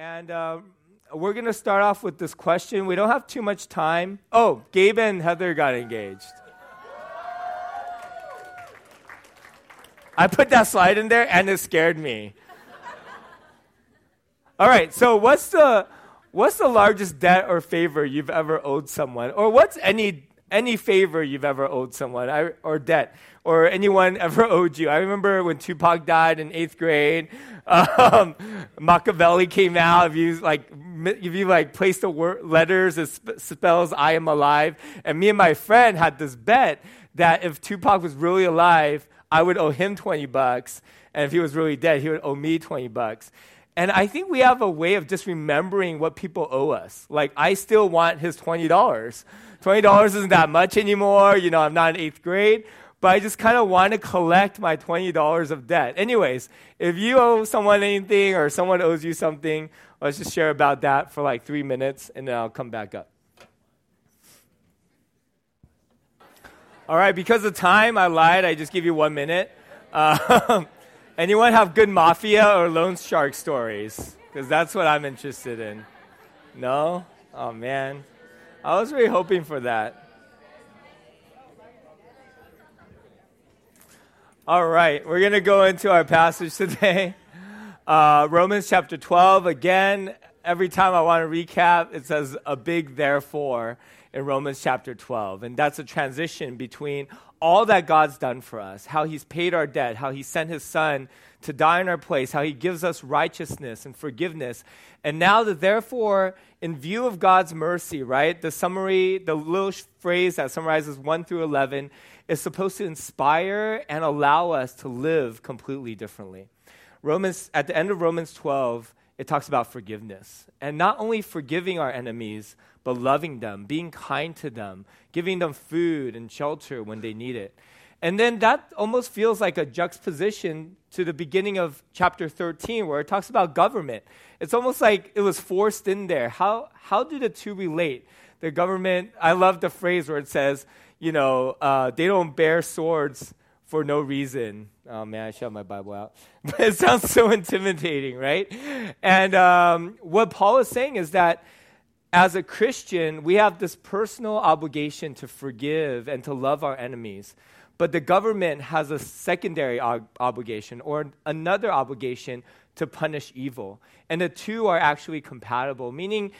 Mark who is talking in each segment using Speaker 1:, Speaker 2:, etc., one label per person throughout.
Speaker 1: And um, we're going to start off with this question. We don't have too much time. Oh, Gabe and Heather got engaged. I put that slide in there and it scared me. All right, so what's the what's the largest debt or favor you've ever owed someone? Or what's any any favor you've ever owed someone I, or debt or anyone ever owed you. I remember when Tupac died in eighth grade, um, Machiavelli came out. If you like, if you like placed the word, letters, sp- spells "I am alive." And me and my friend had this bet that if Tupac was really alive, I would owe him twenty bucks, and if he was really dead, he would owe me twenty bucks. And I think we have a way of just remembering what people owe us. Like, I still want his $20. $20 isn't that much anymore. You know, I'm not in eighth grade but I just kind of want to collect my $20 of debt. Anyways, if you owe someone anything or someone owes you something, let's just share about that for like three minutes and then I'll come back up. All right, because of time, I lied. I just give you one minute. Uh, anyone have good mafia or loan shark stories? Because that's what I'm interested in. No? Oh, man. I was really hoping for that. All right, we're going to go into our passage today. Uh, Romans chapter 12. Again, every time I want to recap, it says a big therefore in Romans chapter 12. And that's a transition between all that God's done for us, how He's paid our debt, how He sent His Son to die in our place, how He gives us righteousness and forgiveness. And now the therefore, in view of God's mercy, right, the summary, the little phrase that summarizes 1 through 11 is supposed to inspire and allow us to live completely differently. Romans, at the end of Romans 12, it talks about forgiveness. And not only forgiving our enemies, but loving them, being kind to them, giving them food and shelter when they need it. And then that almost feels like a juxtaposition to the beginning of chapter 13, where it talks about government. It's almost like it was forced in there. How, how do the two relate? The government, I love the phrase where it says, you know, uh, they don't bear swords for no reason. Oh man, I shut my Bible out. But it sounds so intimidating, right? And um, what Paul is saying is that as a Christian, we have this personal obligation to forgive and to love our enemies. But the government has a secondary ob- obligation or another obligation to punish evil. And the two are actually compatible, meaning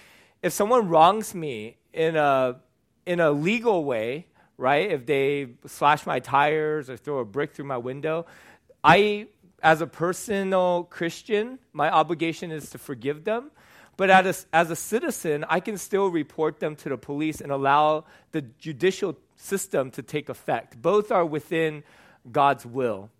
Speaker 1: if someone wrongs me in a, in a legal way, right? If they slash my tires or throw a brick through my window, I, as a personal Christian, my obligation is to forgive them. But as a, as a citizen, I can still report them to the police and allow the judicial system to take effect. Both are within God's will.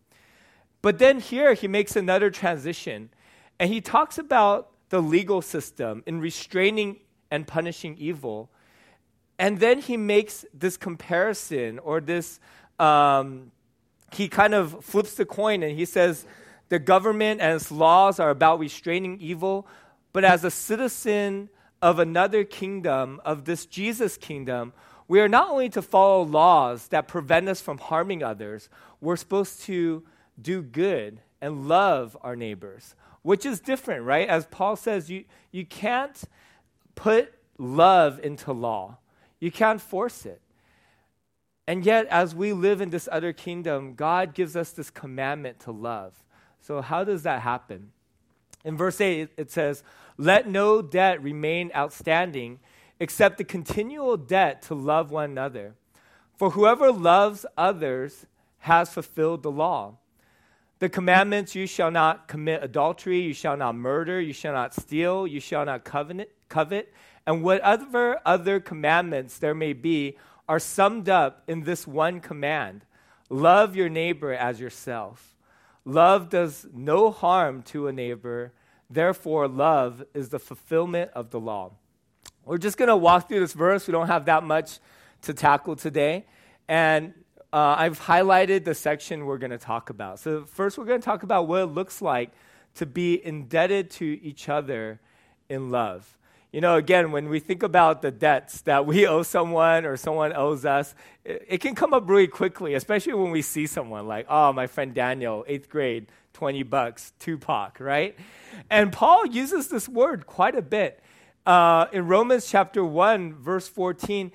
Speaker 1: But then here he makes another transition, and he talks about the legal system in restraining and punishing evil. And then he makes this comparison or this, um, he kind of flips the coin and he says, the government and its laws are about restraining evil, but as a citizen of another kingdom, of this Jesus kingdom, we are not only to follow laws that prevent us from harming others, we're supposed to do good and love our neighbors, which is different, right? As Paul says, you, you can't put love into law. You can't force it. And yet, as we live in this other kingdom, God gives us this commandment to love. So, how does that happen? In verse 8, it says, Let no debt remain outstanding except the continual debt to love one another. For whoever loves others has fulfilled the law. The commandments you shall not commit adultery, you shall not murder, you shall not steal, you shall not covenant, covet, and whatever other commandments there may be are summed up in this one command love your neighbor as yourself. Love does no harm to a neighbor, therefore, love is the fulfillment of the law. We're just going to walk through this verse. We don't have that much to tackle today. And uh, I've highlighted the section we're going to talk about. So, first, we're going to talk about what it looks like to be indebted to each other in love. You know, again, when we think about the debts that we owe someone or someone owes us, it, it, can come up really quickly, especially when we see someone like, oh, my friend Daniel, eighth grade, 20 bucks, Tupac, right? And Paul uses this word quite a bit. Uh, in Romans chapter 1, verse 14,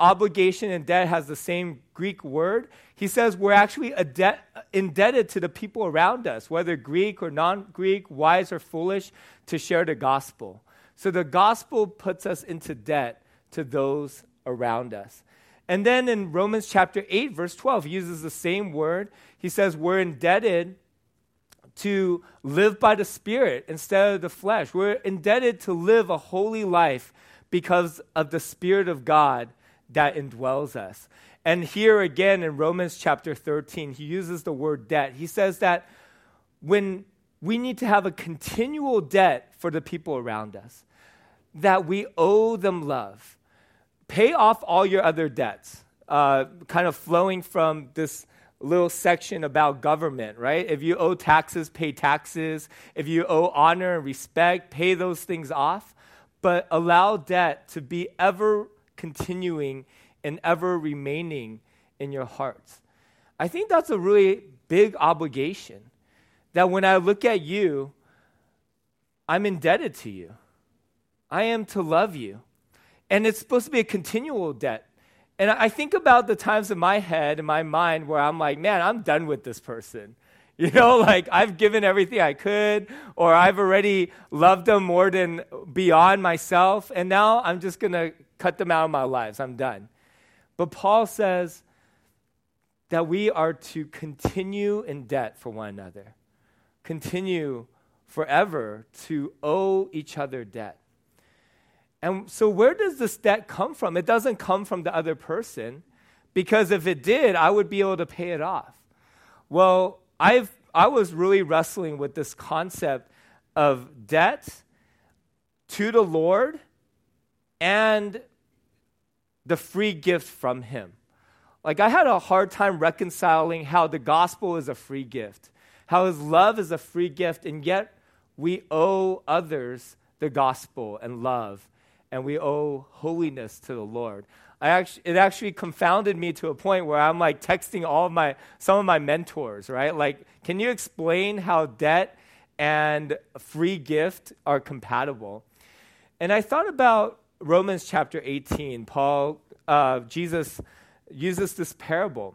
Speaker 1: obligation and debt has the same Greek word. He says we're actually debt, indebted to the people around us, whether Greek or non Greek, wise or foolish, to share the gospel. So the gospel puts us into debt to those around us. And then in Romans chapter 8, verse 12, he uses the same word. He says we're indebted to live by the Spirit instead of the flesh. We're indebted to live a holy life because of the Spirit of God that indwells us. And here again in Romans chapter 13, he uses the word debt. He says that when we need to have a continual debt for the people around us, that we owe them love. Pay off all your other debts, uh, kind of flowing from this little section about government, right? If you owe taxes, pay taxes. If you owe honor and respect, pay those things off. But allow debt to be ever continuing and ever remaining in your hearts. I think that's a really big obligation. That when I look at you, I'm indebted to you. I am to love you. And it's supposed to be a continual debt. And I think about the times in my head, in my mind, where I'm like, man, I'm done with this person. You know, like I've given everything I could, or I've already loved them more than beyond myself, and now I'm just going to cut them out of my lives. I'm done. But Paul says that we are to continue in debt for one another, continue forever to owe each other debt. And so, where does this debt come from? It doesn't come from the other person, because if it did, I would be able to pay it off. Well, I've, I was really wrestling with this concept of debt to the Lord and the free gift from Him. Like, I had a hard time reconciling how the gospel is a free gift, how His love is a free gift, and yet we owe others the gospel and love and we owe holiness to the Lord. I actually, it actually confounded me to a point where I'm like texting all of my some of my mentors, right? Like, can you explain how debt and free gift are compatible? And I thought about Romans chapter 18. Paul, uh, Jesus uses this parable,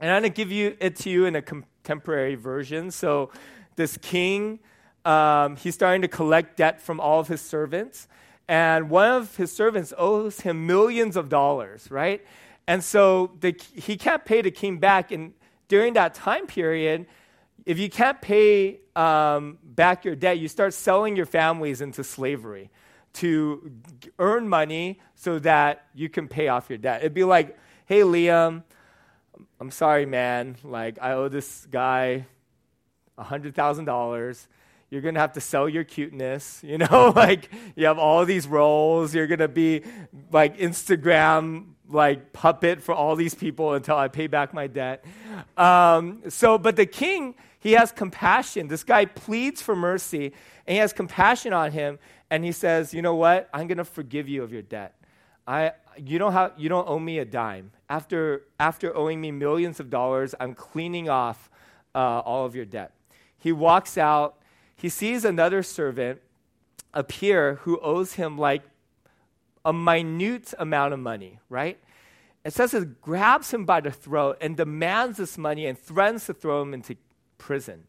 Speaker 1: and I'm going to give you it to you in a contemporary version. So, this king, um, he's starting to collect debt from all of his servants and one of his servants owes him millions of dollars, right? And so the, he can't pay the king back. And during that time period, if you can't pay um, back your debt, you start selling your families into slavery to earn money so that you can pay off your debt. It'd be like, hey, Liam, I'm sorry, man. Like, I owe this guy $100,000 you're going to have to sell your cuteness, you know, like you have all these roles, you're going to be like Instagram like puppet for all these people until I pay back my debt. Um, so, but the king, he has compassion. This guy pleads for mercy and he has compassion on him and he says, "You know what? I'm going to forgive you of your debt. I you don't have you don't owe me a dime. After after owing me millions of dollars, I'm cleaning off uh, all of your debt." He walks out he sees another servant appear who owes him like a minute amount of money, right? It says it grabs him by the throat and demands this money and threatens to throw him into prison.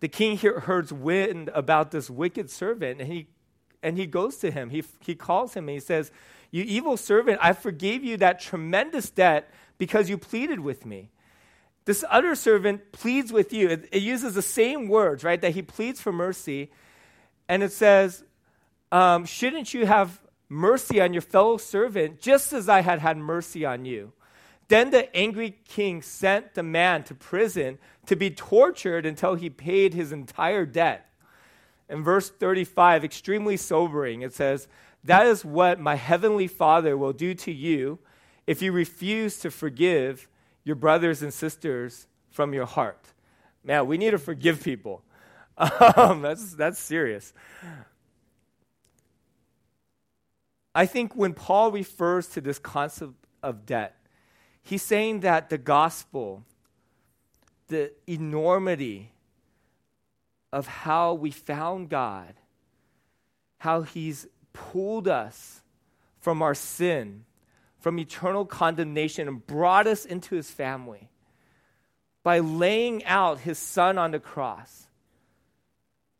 Speaker 1: The king hears wind about this wicked servant and he, and he goes to him. He, he calls him and he says, You evil servant, I forgave you that tremendous debt because you pleaded with me. This other servant pleads with you. It, it, uses the same words, right? That he pleads for mercy. And it says, um, Shouldn't you have mercy on your fellow servant just as I had had mercy on you? Then the angry king sent the man to prison to be tortured until he paid his entire debt. In verse 35, extremely sobering, it says, That is what my heavenly Father will do to you if you refuse to forgive your brothers and sisters from your heart. Man, we need to forgive people. Um, that's, that's serious. I think when Paul refers to this concept of debt, he's saying that the gospel, the enormity of how we found God, how he's pulled us from our sin, from eternal condemnation, and brought us into his family by laying out his son on the cross.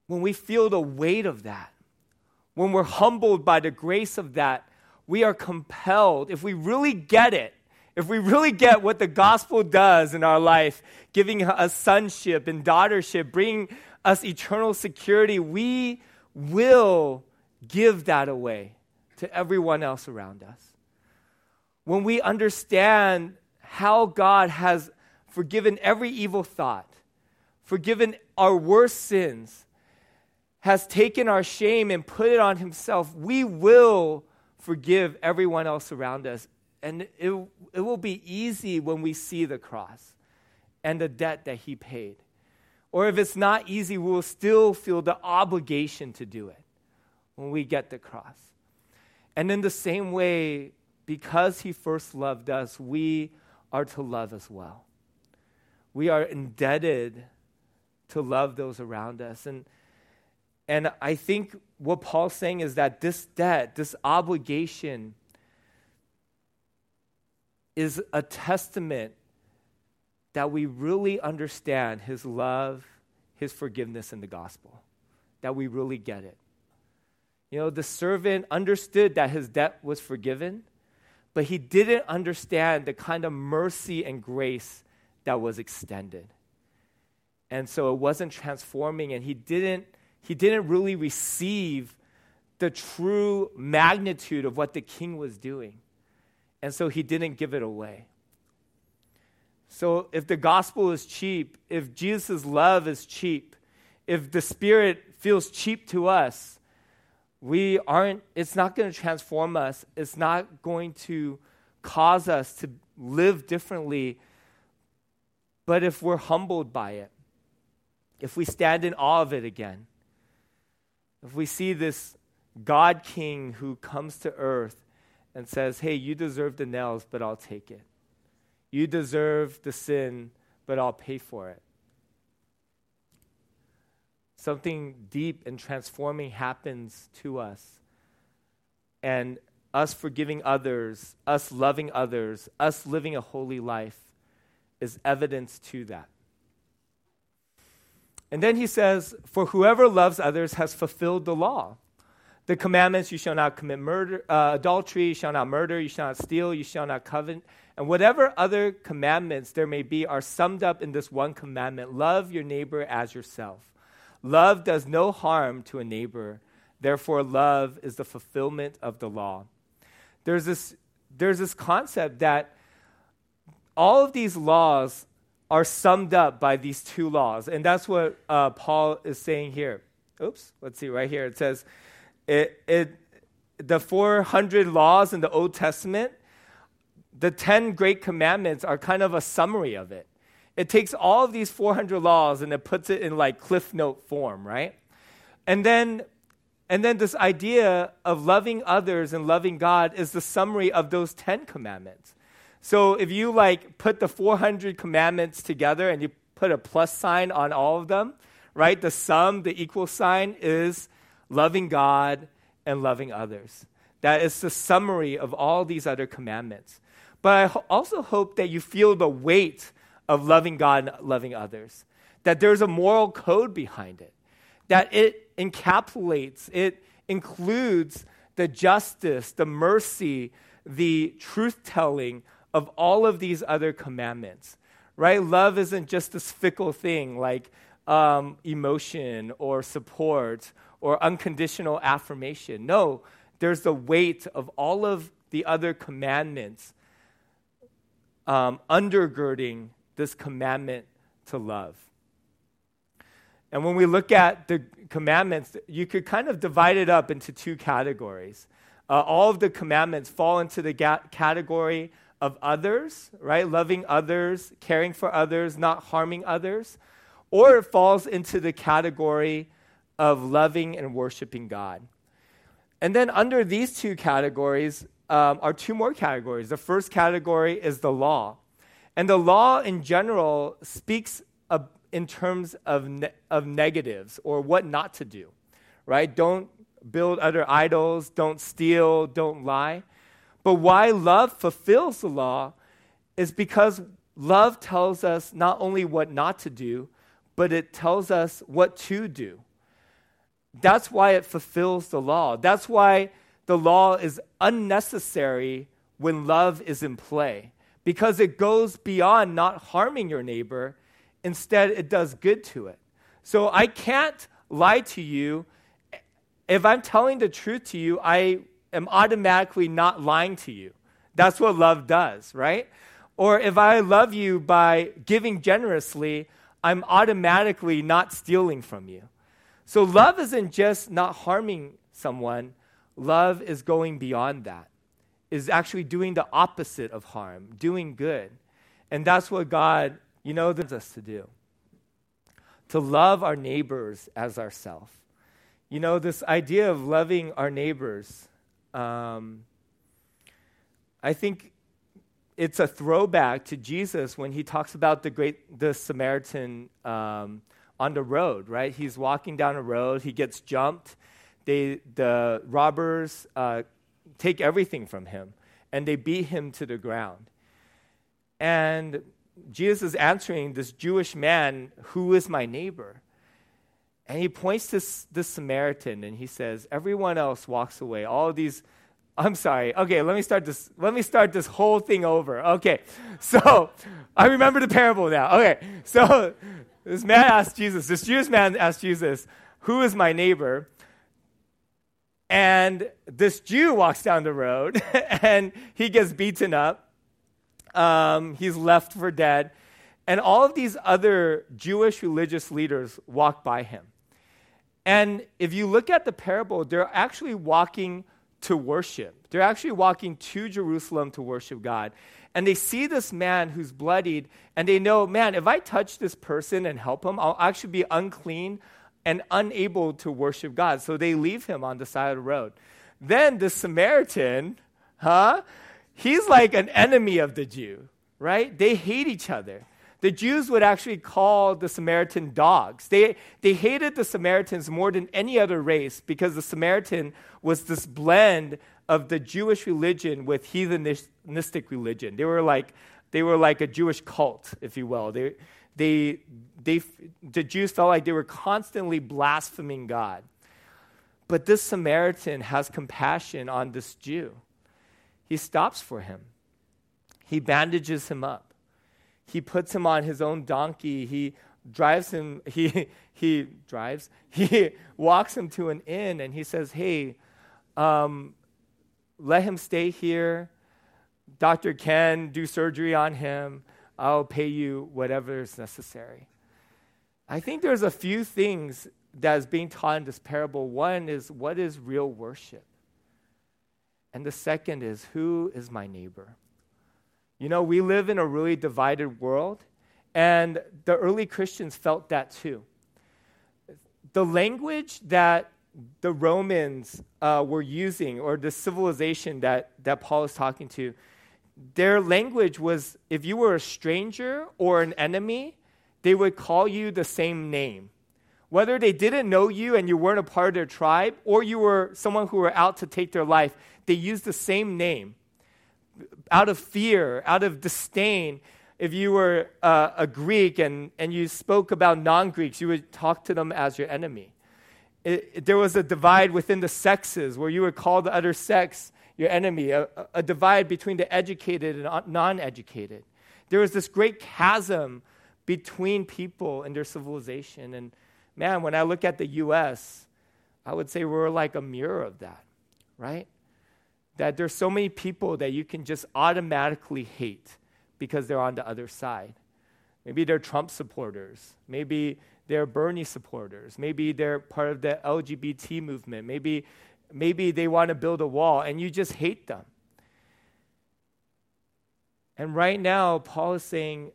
Speaker 1: When we feel the weight of that, when we're humbled by the grace of that, we are compelled, if we really get it, if we really get what the gospel does in our life, giving us sonship and daughtership, bringing us eternal security, we will give that away to everyone else around us. When we understand how God has forgiven every evil thought, forgiven our worst sins, has taken our shame and put it on himself, we will forgive everyone else around us. And it, it will be easy when we see the cross and the debt that he paid. Or if it's not easy, we will still feel the obligation to do it when we get the cross. And in the same way, because he first loved us, we are to love as well. We are indebted to love those around us. And and I think what Paul's saying is that this debt, this obligation, is a testament that we really understand his love, his forgiveness in the gospel, that we really get it. You know, the servant understood that his debt was forgiven, but he didn't understand the kind of mercy and grace that was extended. And so it wasn't transforming, and he didn't he didn't really receive the true magnitude of what the king was doing. And so he didn't give it away. So if the gospel is cheap, if Jesus' love is cheap, if the Spirit feels cheap to us, we aren't, it's not going to transform us. It's not going to cause us to live differently. But if we're humbled by it, if we stand in awe of it again, if we see this God King who comes to earth and says, Hey, you deserve the nails, but I'll take it. You deserve the sin, but I'll pay for it. Something deep and transforming happens to us. And us forgiving others, us loving others, us living a holy life is evidence to that. And then he says, For whoever loves others has fulfilled the law. The commandments you shall not commit murder, uh, adultery, you shall not murder, you shall not steal, you shall not covet, and whatever other commandments there may be are summed up in this one commandment love your neighbor as yourself. Love does no harm to a neighbor, therefore, love is the fulfillment of the law. There's this, there's this concept that all of these laws are summed up by these two laws. And that's what uh, Paul is saying here. Oops, let's see, right here. It says, it, it, the 400 laws in the Old Testament, the 10 great commandments are kind of a summary of it. It takes all of these 400 laws and it puts it in like cliff note form, right? And then and then this idea of loving others and loving God is the summary of those 10 commandments. So if you like put the 400 commandments together and you put a plus sign on all of them, right? The sum, the equal sign is loving God and loving others. That is the summary of all these other commandments. But I ho- also hope that you feel the weight of loving God and loving others. That there's a moral code behind it. That it encapsulates, it includes the justice, the mercy, the truth telling of all of these other commandments, right? Love isn't just this fickle thing like um, emotion or support or unconditional affirmation. No, there's the weight of all of the other commandments um, undergirding this commandment to love. And when we look at the commandments, you could kind of divide it up into two categories. Uh, all of the commandments fall into the ga- category of others, right? Loving others, caring for others, not harming others. Or it falls into the category of loving and worshiping God. And then under these two categories um, are two more categories. The first category is the law. And the law in general speaks of, in terms of, ne- of negatives or what not to do, right? Don't build other idols, don't steal, don't lie. But why love fulfills the law is because love tells us not only what not to do, but it tells us what to do. That's why it fulfills the law. That's why the law is unnecessary when love is in play, because it goes beyond not harming your neighbor. Instead, it does good to it. So I can't lie to you. If I'm telling the truth to you, I am automatically not lying to you. That's what love does, right? Or if I love you by giving generously, I'm automatically not stealing from you. So love isn't just not harming someone, love is going beyond that, is actually doing the opposite of harm, doing good. And that's what God, you know, wants us to do. To love our neighbors as ourselves. You know, this idea of loving our neighbors, um, I think it's a throwback to Jesus when he talks about the great the Samaritan um, on the road, right? He's walking down a road, he gets jumped. They, the robbers uh, take everything from him and they beat him to the ground. And Jesus is answering this Jewish man, Who is my neighbor? And he points to this Samaritan and he says, Everyone else walks away. All these I'm sorry. Okay, let me start this. Let me start this whole thing over. Okay, so I remember the parable now. Okay, so this man asked Jesus. This Jewish man asked Jesus, "Who is my neighbor?" And this Jew walks down the road, and he gets beaten up. Um, he's left for dead, and all of these other Jewish religious leaders walk by him. And if you look at the parable, they're actually walking to worship. They're actually walking to Jerusalem to worship God. And they see this man who's bloodied, and they know, man, if I touch this person and help him, I'll actually be unclean and unable to worship God. So they leave him on the side of the road. Then the Samaritan, huh? He's like an enemy of the Jew, right? They hate each other the Jews would actually call the Samaritan dogs. They, they hated the Samaritans more than any other race because the Samaritan was this blend of the Jewish religion with heathenistic religion. They were like, they were like a Jewish cult, if you will. They, they, they, the Jews felt like they were constantly blaspheming God. But this Samaritan has compassion on this Jew. He stops for him, he bandages him up he puts him on his own donkey. He drives him, he, he drives, he walks him to an inn and he says, Hey, um, let him stay here. Dr. Ken, do surgery on him. I'll pay you whatever is necessary. I think there's a few things that is being taught in this parable. One is what is real worship? And the second is who is my neighbor? You know, we live in a really divided world, and the early Christians felt that too. The language that the Romans uh, were using, or the civilization that, that Paul is talking to, their language was if you were a stranger or an enemy, they would call you the same name. Whether they didn't know you and you weren't a part of their tribe, or you were someone who were out to take their life, they used the same name out of fear, out of disdain, if you were uh, a Greek and, and you spoke about non Greeks, you would talk to them as your enemy. It, it, there was a divide within the sexes where you would call the other sex your enemy, a, a divide between the educated and non educated. There was this great chasm between people and their civilization. And man, when I look at the US, I would say we're like a mirror of that, right? that there's so many people that you can just automatically hate because they're on the other side. Maybe they're Trump supporters. Maybe they're Bernie supporters. Maybe they're part of the LGBT movement. Maybe, maybe they want to build a wall and you just hate them. And right now, Paul is saying,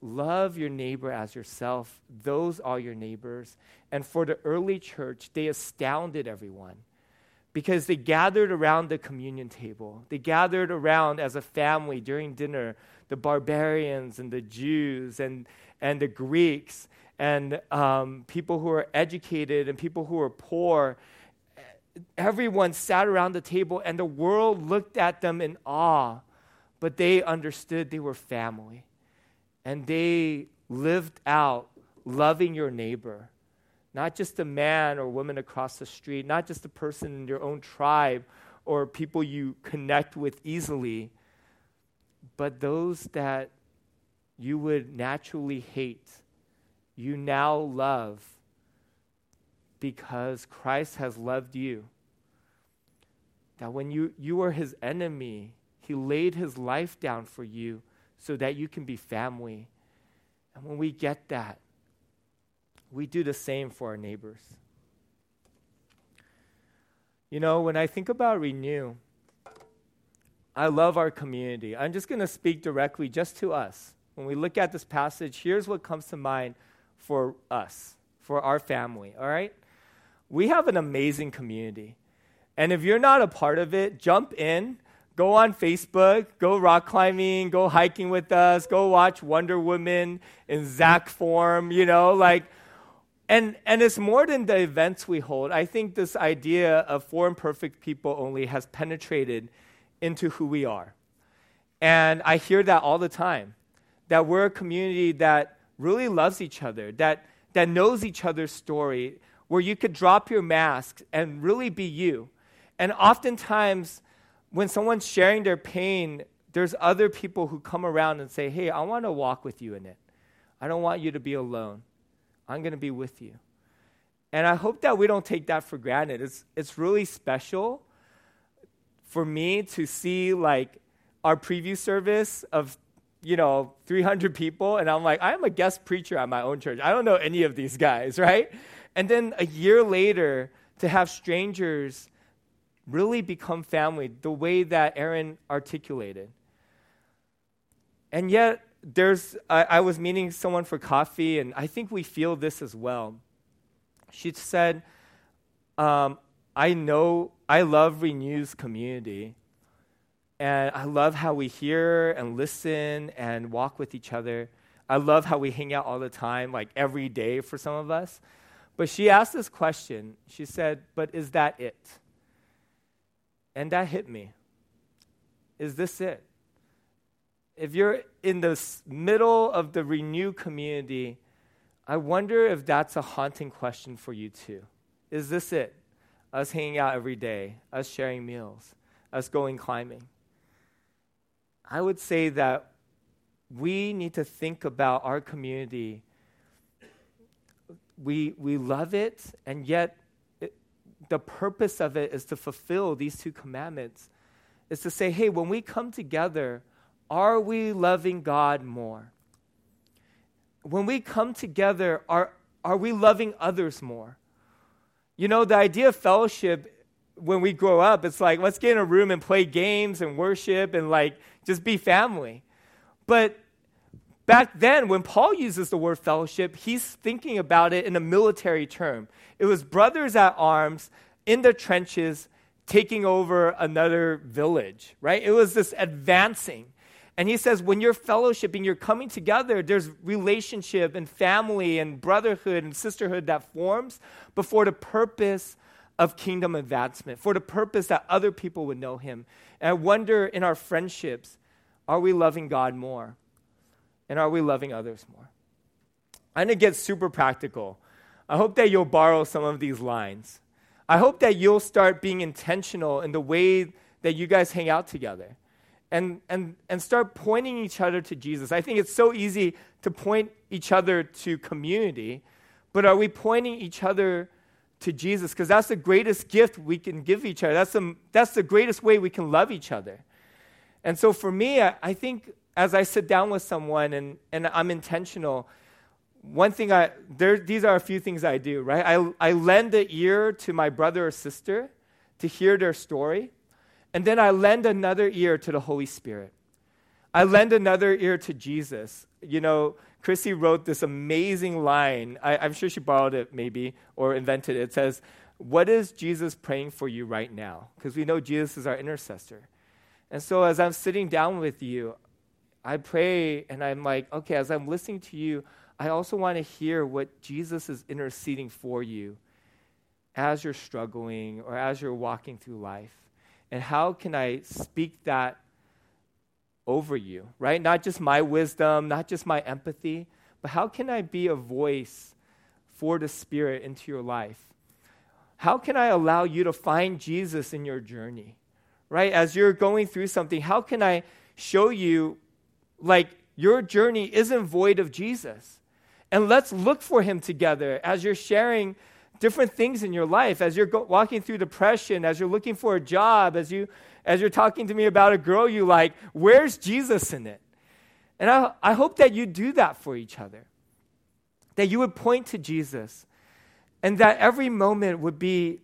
Speaker 1: Love your neighbor as yourself. Those are your neighbors. And for the early church, they astounded everyone because they gathered around the communion table. They gathered around as a family during dinner, the barbarians and the Jews and, and the Greeks and um, people who are educated and people who are poor. Everyone sat around the table, and the world looked at them in awe, but they understood they were family. And they lived out loving your neighbor, not just a man or woman across the street, not just a person in your own tribe or people you connect with easily, but those that you would naturally hate you now love because Christ has loved you. That when you, you were his enemy, he laid his life down for you so that you can be family. And when we get that, we do the same for our neighbors. You know, when I think about Renew, I love our community. I'm just going to speak directly just to us. When we look at this passage, here's what comes to mind for us, for our family, all right? We have an amazing community. And if you're not a part of it, jump in, go on Facebook, go rock climbing, go hiking with us, go watch Wonder Woman in Zach form, you know, like and and it's more than the events we hold. I think this idea of for imperfect people only has penetrated into who we are. And I hear that all the time. That we're a community that really loves each other, that, that knows each other's story, where you could drop your mask and really be you. And oftentimes, when someone's sharing their pain, there's other people who come around and say, Hey, I want to walk with you in it. I don't want you to be alone. I'm going to be with you. And I hope that we don't take that for granted. It's, it's really special for me to see like our preview service of you know, 300 people, and I'm like, I'm a guest preacher at my own church. I don't know any of these guys, right? And then a year later, to have strangers really become family the way that Aaron articulated. And yet, there's, I, I was meeting someone for coffee, and I think we feel this as well. She said, um, I know, I love Renew's community, and I love how we hear and listen and walk with each other. I love how we hang out all the time, like every day for some of us. But she asked this question. She said, But is that it? And that hit me. Is this it? If you're in the middle of the Renew community, I wonder if that's a haunting question for you too. Is this it? Us hanging out every day, us sharing meals, us going climbing. I would say that we need to think about our community. We, we love it, and yet it, the purpose of it is to fulfill these two commandments. Is to say, hey, when we come together, are we loving God more? When we come together, are, are we loving others more? You know, the idea of fellowship when we grow up, it's like, let's get in a room and play games and worship and like just be family. But back then, when Paul uses the word fellowship, he's thinking about it in a military term. It was brothers at arms in the trenches taking over another village, right? It was this advancing. And he says, when you're fellowshipping, you're coming together, there's relationship and family and brotherhood and sisterhood that forms but for the purpose of kingdom advancement, for the purpose that other people would know him. And I wonder in our friendships, are we loving God more? And are we loving others more? I'm going to get super practical. I hope that you'll borrow some of these lines. I hope that you'll start being intentional in the way that you guys hang out together and, and, and start pointing each other to Jesus. I think it's so easy to point each other to community, but are we pointing each other to Jesus because that's the greatest gift we can give each other. That's the, that's the greatest way we can love each other. And so for me, I, I think as I sit down with someone and, and I'm intentional, one thing I, there, these are a few things I do, right? I, I lend an ear to my brother or sister to hear their story, and then I lend another ear to the Holy Spirit. I lend another ear to Jesus. You know, Chrissy wrote this amazing line. I, am sure she borrowed it, maybe, or invented it. It says, what is Jesus praying for you right now? Because we know Jesus is our intercessor. And so as I'm sitting down with you, I pray and I'm like, okay, as I'm listening to you, I also want to hear what Jesus is interceding for you as you're struggling or as you're walking through life. And how can I speak that over you, right? Not just my wisdom, not just my empathy, but how can I be a voice for the Spirit into your life? How can I allow you to find Jesus in your journey, right? As you're going through something, how can I show you like your journey isn't void of Jesus? And let's look for him together as you're sharing different things in your life, as you're go- walking through depression, as you're looking for a job, as, you, as you're talking to me about a girl you like. Where's Jesus in it? And I, I hope that you do that for each other, that you would point to Jesus, and that every moment would be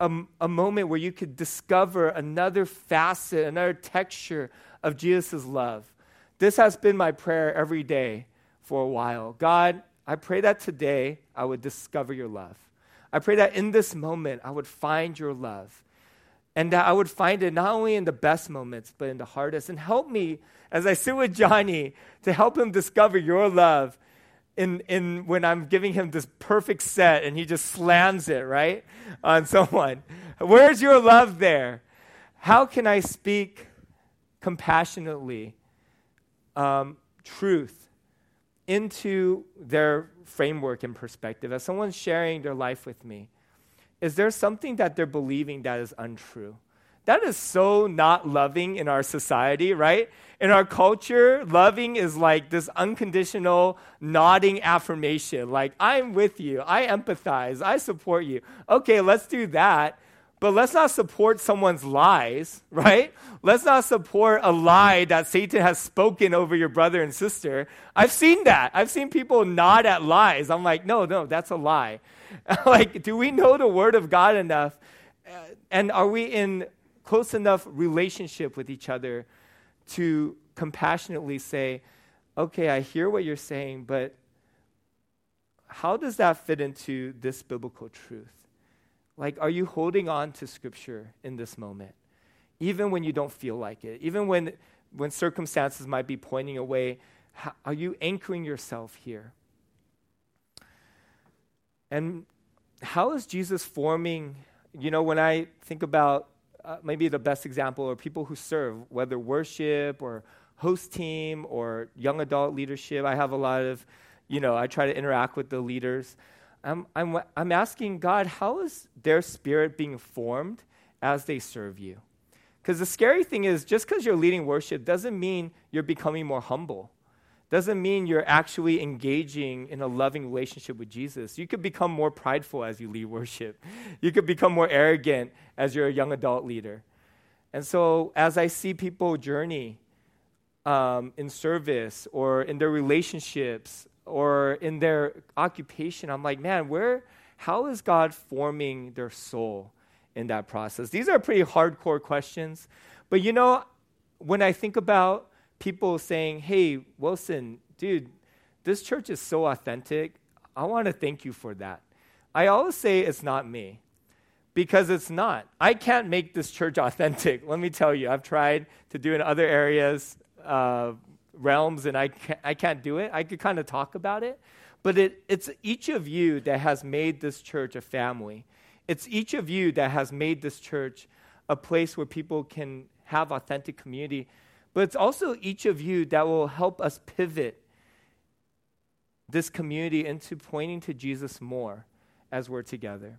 Speaker 1: a, a moment where you could discover another facet, another texture of Jesus' love. This has been my prayer every day for a while. God, I pray that today I would discover your love. I pray that in this moment I would find your love and that I would find it not only in the best moments, but in the hardest. And help me as I sit with Johnny to help him discover your love in, in when I'm giving him this perfect set and he just slams it, right, on someone. Where's your love there? How can I speak compassionately um, truth into their framework and perspective, as someone's sharing their life with me, is there something that they're believing that is untrue? That is so not loving in our society, right? In our culture, loving is like this unconditional nodding affirmation, like, I'm with you, I empathize, I support you. Okay, let's do that. But let's not support someone's lies, right? Let's not support a lie that Satan has spoken over your brother and sister. I've seen that. I've seen people nod at lies. I'm like, no, no, that's a lie. like, do we know the word of God enough? And are we in close enough relationship with each other to compassionately say, okay, I hear what you're saying, but how does that fit into this biblical truth? Like, are you holding on to Scripture in this moment? Even when you don't feel like it, even when, when circumstances might be pointing away, how, are you anchoring yourself here? And how is Jesus forming? You know, when I think about uh, maybe the best example are people who serve, whether worship or host team or young adult leadership. I have a lot of, you know, I try to interact with the leaders. I'm, I'm, I'm asking God, how is their spirit being formed as they serve you? Because the scary thing is, just because you're leading worship doesn't mean you're becoming more humble. Doesn't mean you're actually engaging in a loving relationship with Jesus. You could become more prideful as you lead worship. You could become more arrogant as you're a young adult leader. And so, as I see people journey um, in service or in their relationships or in their occupation, I'm like, man, where, how is God forming their soul in that process? These are pretty hardcore questions. But you know, when I think about people saying, hey, Wilson, dude, this church is so authentic. I want to thank you for that. I always say it's not me because it's not. I can't make this church authentic. Let me tell you, I've tried to do in other areas. Uh, realms and I can't, I can't do it. I could kind of talk about it. But it, it's each of you that has made this church a family. It's each of you that has made this church a place where people can have authentic community. But it's also each of you that will help us pivot this community into pointing to Jesus more as we're together.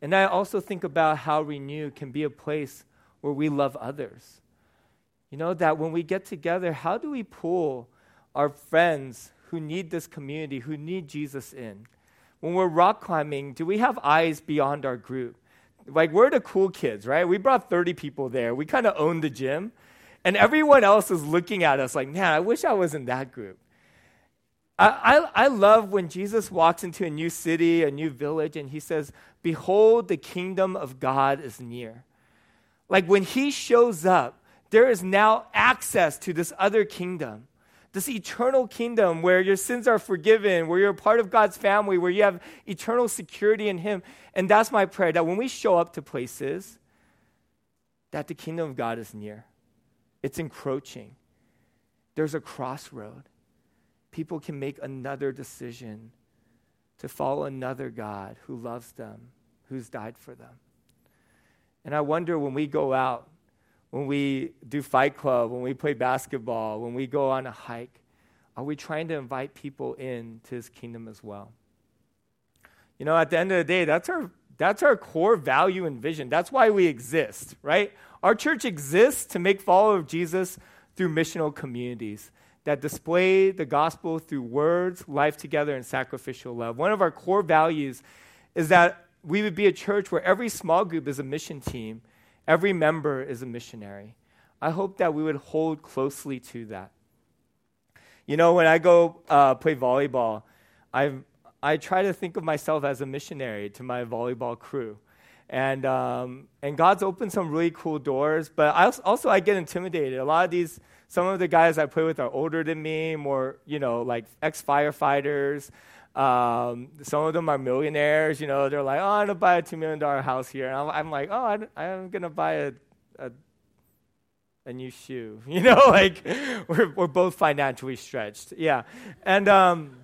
Speaker 1: And I also think about how Renew can be a place where we love others you know, that when we get together, how do we pull our friends who need this community, who need Jesus in? When we're rock climbing, do we have eyes beyond our group? Like, we're the cool kids, right? We brought 30 people there. We kind of own the gym. And everyone else is looking at us like, man, I wish I was in that group. I, I, I love when Jesus walks into a new city, a new village, and he says, Behold, the kingdom of God is near. Like when he shows up, there is now access to this other kingdom. this eternal kingdom where your sins are forgiven, where you're a part of God's family, where you have eternal security in Him. And that's my prayer that when we show up to places, that the kingdom of God is near. It's encroaching. There's a crossroad. People can make another decision to follow another God who loves them, who's died for them. And I wonder when we go out, when we do Fight Club, when we play basketball, when we go on a hike, are we trying to invite people in to his kingdom as well? You know, at the end of the day, that's our that's our core value and vision. That's why we exist, right? Our church exists to make followers of Jesus through missional communities that display the gospel through words, life together, and sacrificial love. One of our core values is that we would be a church where every small group is a mission team, every member is a missionary. I hope that we would hold closely to that. You know, when I go uh, play volleyball, I I try to think of myself as a missionary to my volleyball crew. And, um, and God's opened some really cool doors, but I also, also I get intimidated. A lot of these some of the guys I play with are older than me, more, you know, like ex firefighters. Um, some of them are millionaires, you know, they're like, oh, I'm to buy a $2 million house here. And I'm, I'm like, oh, I, going to buy a, a, a, new shoe. You know, like we're, we're both financially stretched. Yeah. And, um,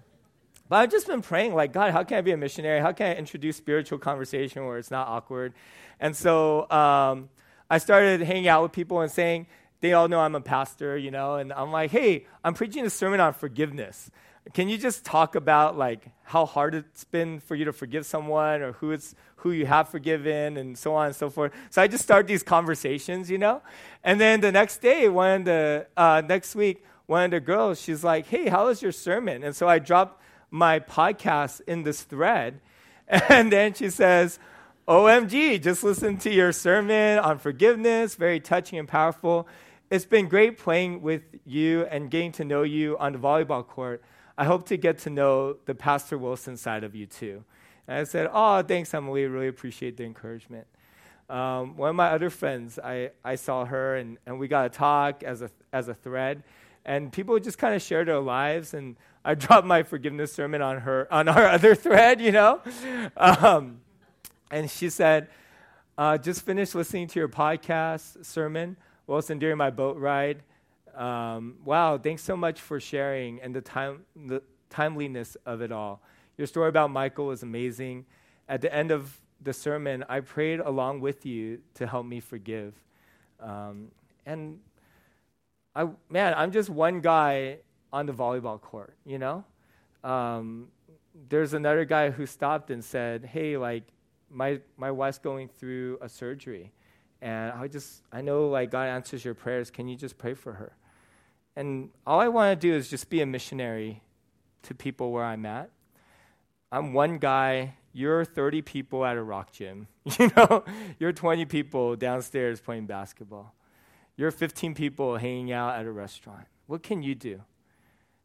Speaker 1: but I've just been praying, like, God, how can I be a missionary? How can I introduce spiritual conversation where it's not awkward? And so um, I started hanging out with people and saying, they all know I'm a pastor, you know, and I'm like, hey, I'm preaching a sermon on forgiveness. Can you just talk about like how hard it's been for you to forgive someone or who it's who you have forgiven and so on and so forth? So I just start these conversations, you know, and then the next day, one of the uh, next week, one of the girls, she's like, hey, how was your sermon? And so I drop my podcast in this thread, and then she says, OMG, just listen to your sermon on forgiveness, very touching and powerful. It's been great playing with you and getting to know you on the volleyball court. I hope to get to know the Pastor Wilson side of you too. And I said, Oh, thanks, Emily. Really appreciate the encouragement. Um, one of my other friends, I, I saw her and, and we got to talk as a, as a thread. And people just kind of share their lives. And I dropped my forgiveness sermon on her, on our other thread, you know? Um, and she said, uh, Just finished listening to your podcast sermon. Wilson during my boat ride. Um, wow, thanks so much for sharing and the, time, the timeliness of it all. Your story about Michael was amazing. At the end of the sermon, I prayed along with you to help me forgive. Um, and I, man, I'm just one guy on the volleyball court, you know? Um, there's another guy who stopped and said, Hey, like, my, my wife's going through a surgery. And I just, I know like God answers your prayers. Can you just pray for her? And all I want to do is just be a missionary to people where I'm at. I'm one guy. You're 30 people at a rock gym. You know, you're 20 people downstairs playing basketball. You're 15 people hanging out at a restaurant. What can you do?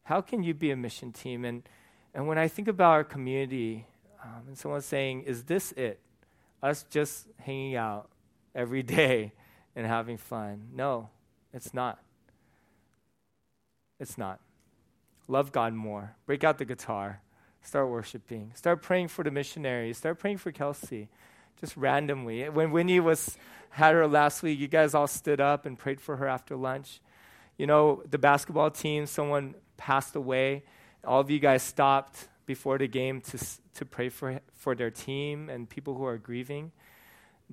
Speaker 1: How can you be a mission team? And, and when I think about our community, um, and someone's saying, Is this it? Us just hanging out every day and having fun. No, it's not. It's not. Love God more. Break out the guitar. Start worshiping. Start praying for the missionaries. Start praying for Kelsey. Just randomly. When Winnie was had her last week, you guys all stood up and prayed for her after lunch. You know, the basketball team, someone passed away. All of you guys stopped before the game to, to pray for, for their team and people who are grieving.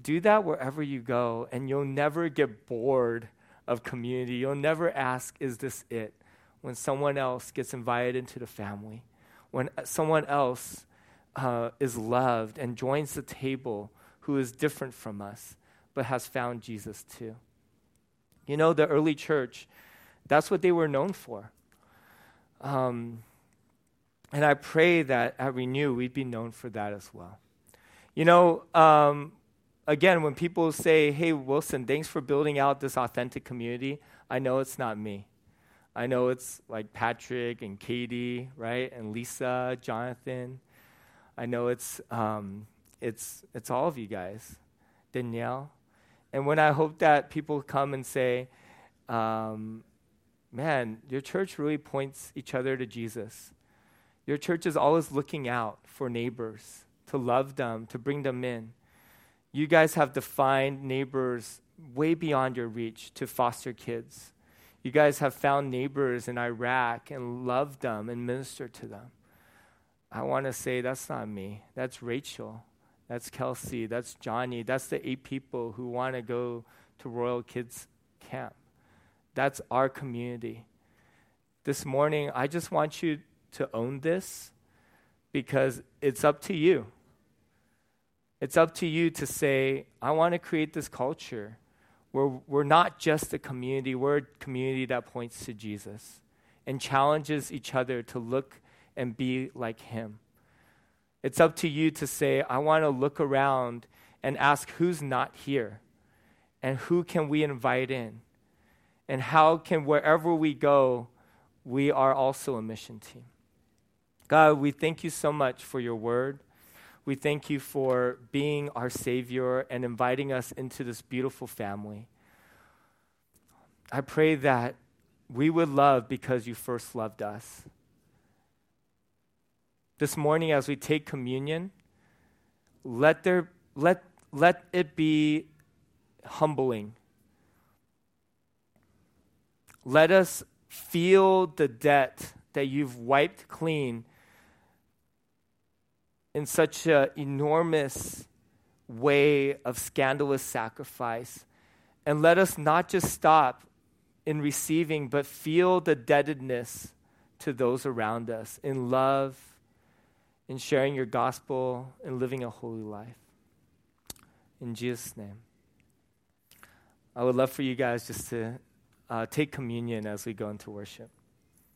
Speaker 1: Do that wherever you go, and you'll never get bored of community. You'll never ask, Is this it? when someone else gets invited into the family, when uh, someone else uh, is loved and joins the table who is different from us, but has found Jesus too. You know, the early church, that's what they were known for. Um, and I pray that at Renew, we'd be known for that as well. You know, um, again, when people say, hey, Wilson, thanks for building out this authentic community, I know it's not me. I know it's like Patrick and Katie, right? And Lisa, Jonathan. I know it's, um, it's, it's all of you guys, Danielle. And when I hope that people come and say, um, man, your church really points each other to Jesus. Your church is always looking out for neighbors, to love them, to bring them in. You guys have defined neighbors way beyond your reach to foster kids. You guys have found neighbors in Iraq and loved them and ministered to them. I want to say that's not me. That's Rachel. That's Kelsey. That's Johnny. That's the eight people who want to go to Royal Kids Camp. That's our community. This morning, I just want you to own this because it's up to you. It's up to you to say, I want to create this culture where we're not just a community, we're a community that points to Jesus and challenges each other to look and be like Him. It's up to you to say, I want to look around and ask who's not here and who can we invite in and how can wherever we go, we are also a mission team. God, we thank you so much for your word. We thank you for being our Savior and inviting us into this beautiful family. I pray that we would love because you first loved us. This morning, as we take communion, let, there, let, let it be humbling. Let us feel the debt that you've wiped clean in such an enormous way of scandalous sacrifice. And let us not just stop in receiving, but feel the debtedness to those around us in love, in sharing your gospel, and living a holy life. In Jesus' name. I would love for you guys just to uh, take communion as we go into worship.